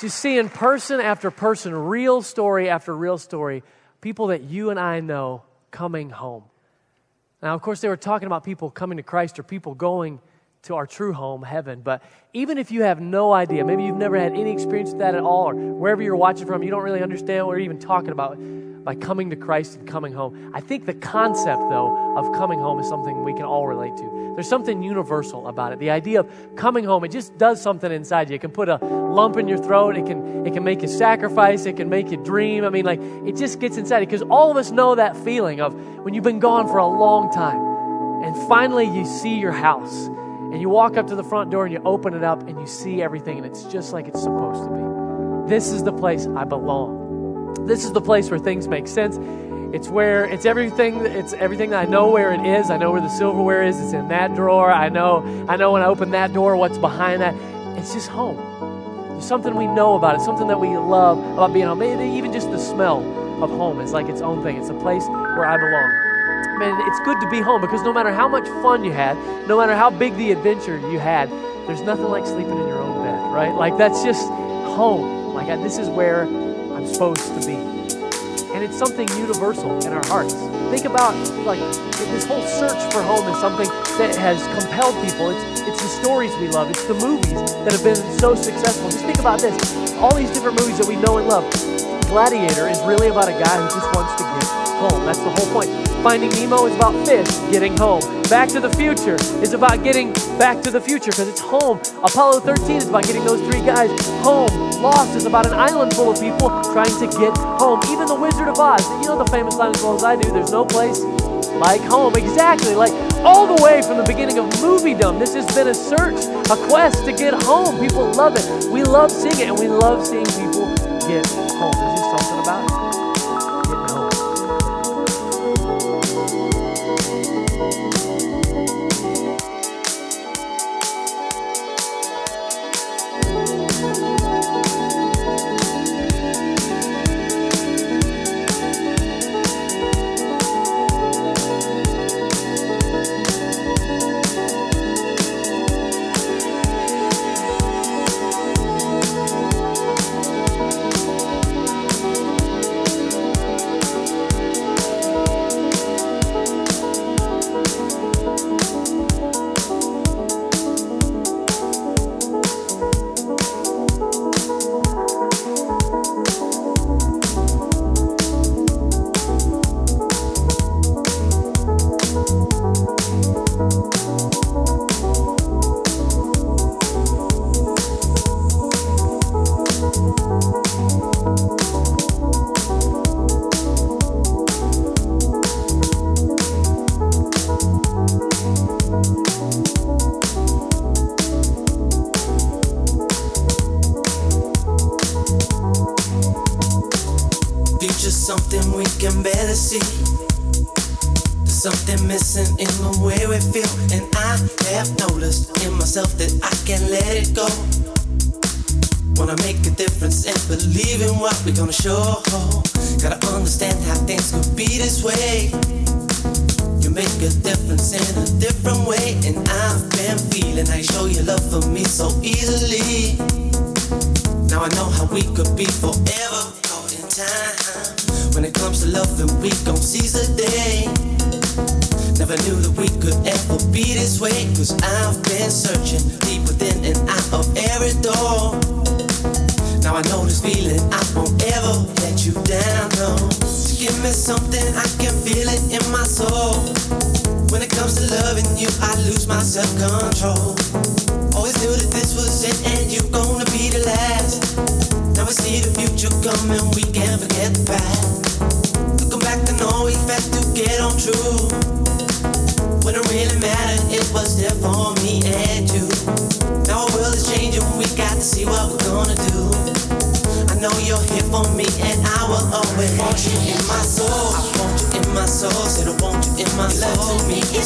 just seeing person after person, real story after real story, people that you and I know coming home. Now, of course, they were talking about people coming to Christ or people going to our true home, heaven. But even if you have no idea, maybe you've never had any experience with that at all, or wherever you're watching from, you don't really understand what we're even talking about by coming to Christ and coming home. I think the concept, though, of coming home is something we can all relate to. There's something universal about it. The idea of coming home, it just does something inside you. It can put a lump in your throat. It can, it can make you sacrifice. It can make you dream. I mean, like, it just gets inside you because all of us know that feeling of when you've been gone for a long time and finally you see your house and you walk up to the front door and you open it up and you see everything and it's just like it's supposed to be. This is the place I belong. This is the place where things make sense. It's where it's everything. It's everything that I know where it is. I know where the silverware is. It's in that drawer. I know. I know when I open that door, what's behind that. It's just home. There's something we know about it. Something that we love about being home. Maybe even just the smell of home is like its own thing. It's a place where I belong. Man, it's good to be home because no matter how much fun you had, no matter how big the adventure you had, there's nothing like sleeping in your own bed, right? Like that's just home. Like this is where I'm supposed to be. And it's something universal in our hearts. Think about like this whole search for home is something that has compelled people. It's it's the stories we love. It's the movies that have been so successful. Just think about this. All these different movies that we know and love. Gladiator is really about a guy who just wants to home. That's the whole point. Finding Nemo is about fish getting home. Back to the Future is about getting back to the future because it's home. Apollo 13 is about getting those three guys home. Lost is about an island full of people trying to get home. Even The Wizard of Oz, you know the famous line as well as I do there's no place like home. Exactly, like all the way from the beginning of moviedom. This has been a search, a quest to get home. People love it. We love seeing it, and we love seeing people get home. There's just something about it.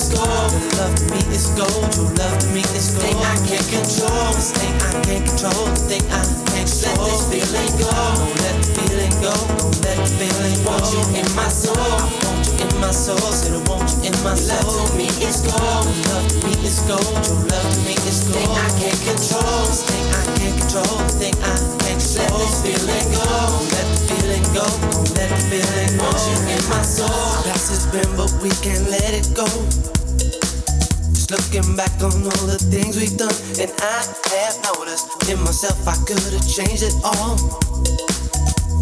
Gold. Your love to me is gold. love to me is gold. Thing I can't control. This Thing I can't control. Thing I let this feeling go. Don't let the feeling go. Don't let the feeling go. Want you in my soul. Want you in my soul. Said I want you in my soul. Your Love to me is gold. Your Love to me is gold. Your love to me is gold. Thing I can't control. This thing I can't control. This thing I can't control. Let this feeling go. Don't let the feeling go. Don't let the feeling go. Want you in my soul. Past has been, but we can't let it go. Looking back on all the things we've done, and I have noticed in myself I could have changed it all.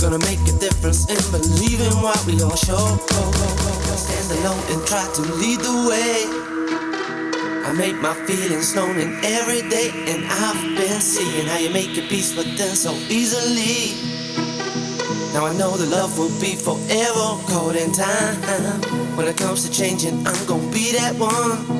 Gonna make a difference in believing what we all show. Stand alone and try to lead the way. I make my feelings known in every day, and I've been seeing how you make your peace with them so easily. Now I know the love will be forever caught in time. When it comes to changing, I'm gonna be that one.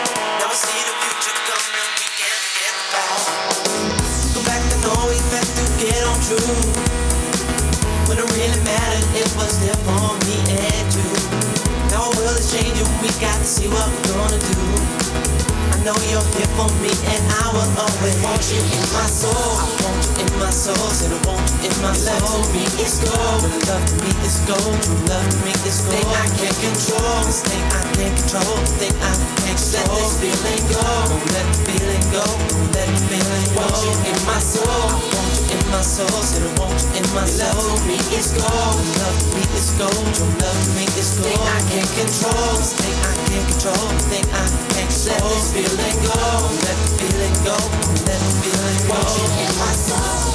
Mattered, it was there for me and you. Now our world is changing, we got to see what we're gonna do. I know you're here for me, and I will always want you in my soul. I want you in my soul, said I want you in my soul. Love to me is gold, love to me is gold. True love to me is gold. Thing I can't control, this thing I can't control, thing I can't control. Let this feeling go, don't let the feeling go, don't let the feeling go. Want you in my soul, I want in my soul, said I want you in my soul. Love me is gold, love me is gold. True love me is gold. Thing I can't control, this thing I can't control, thing I can't control. Let this feeling go, let the feeling go, let the feeling go. Want you in my soul.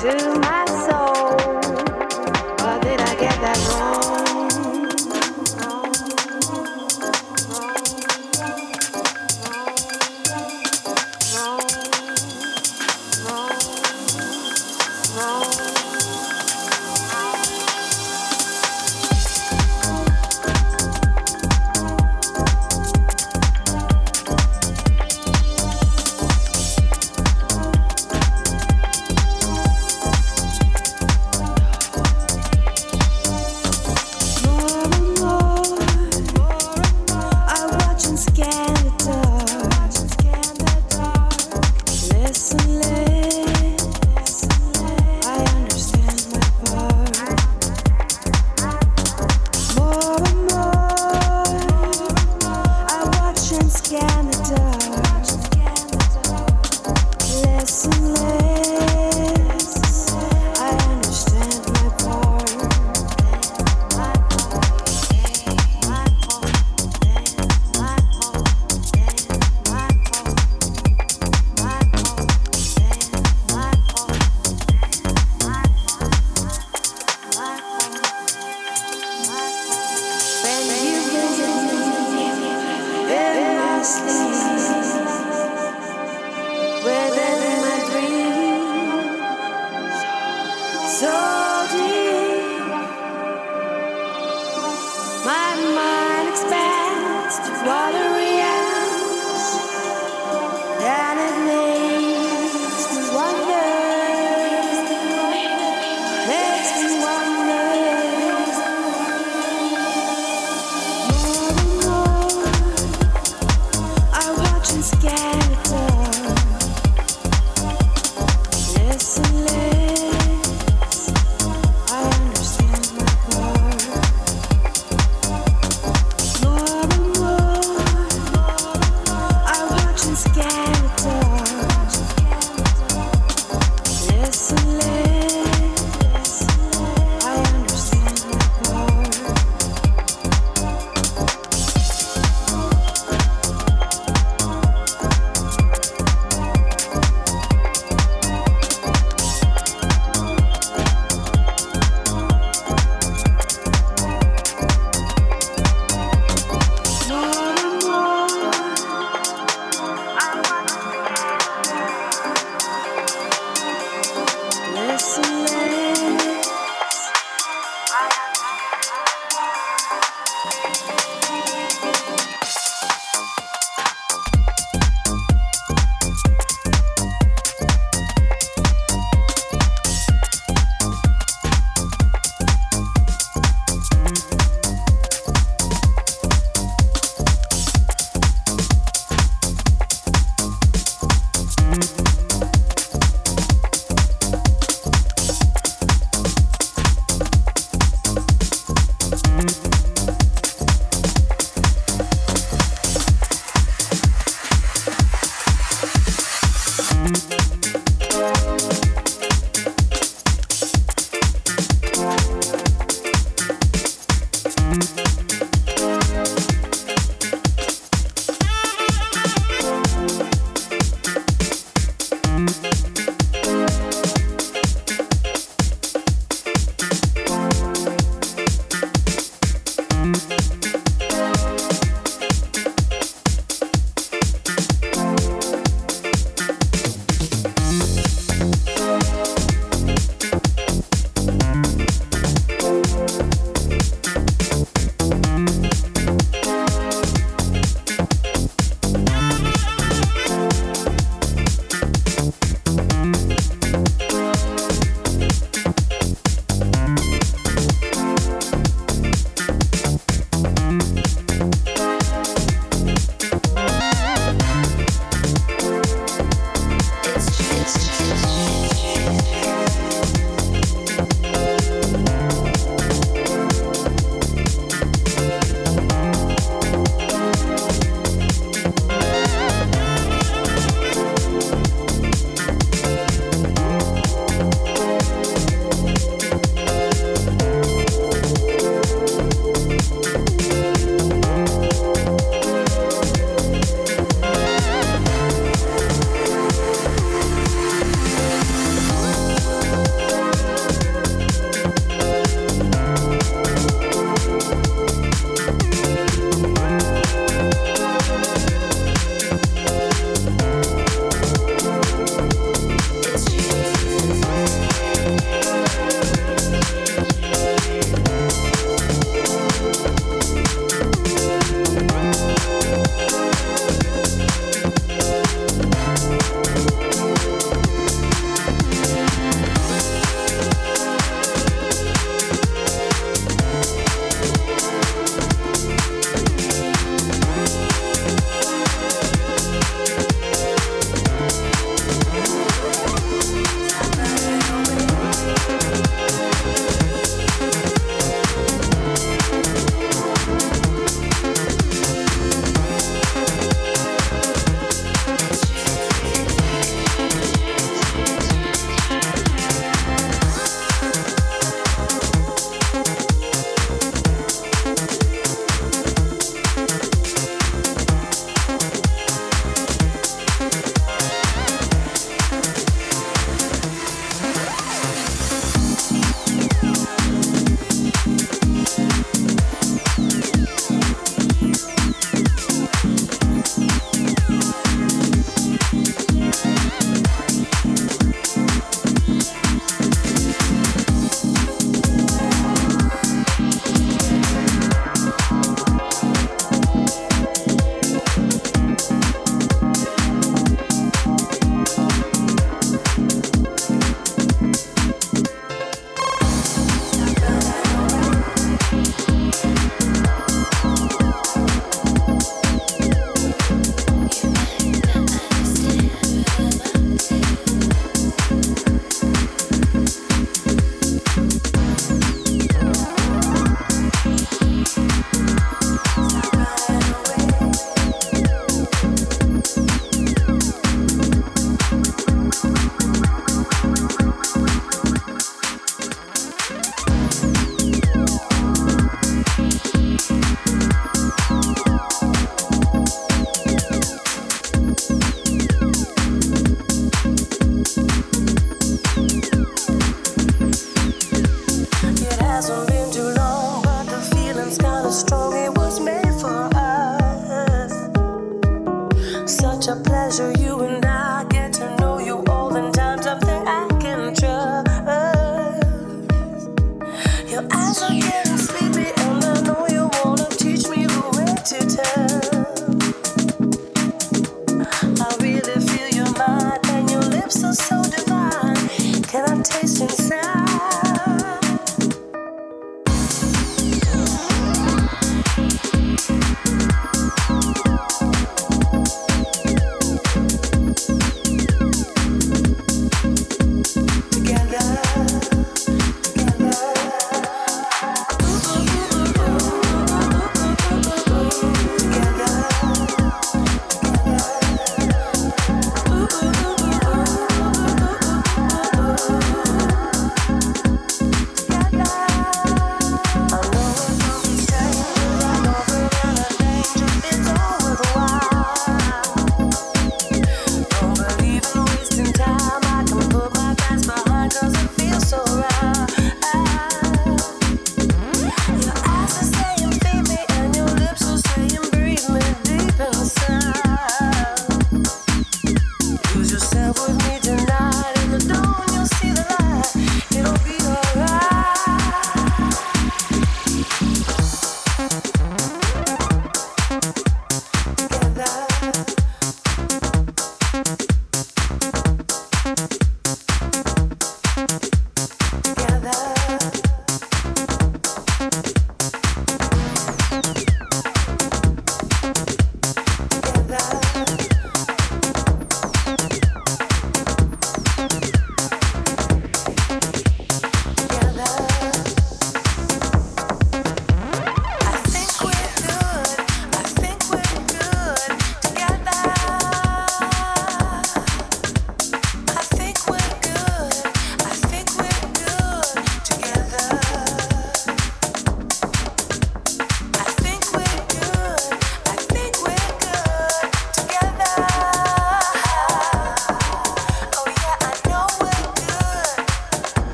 to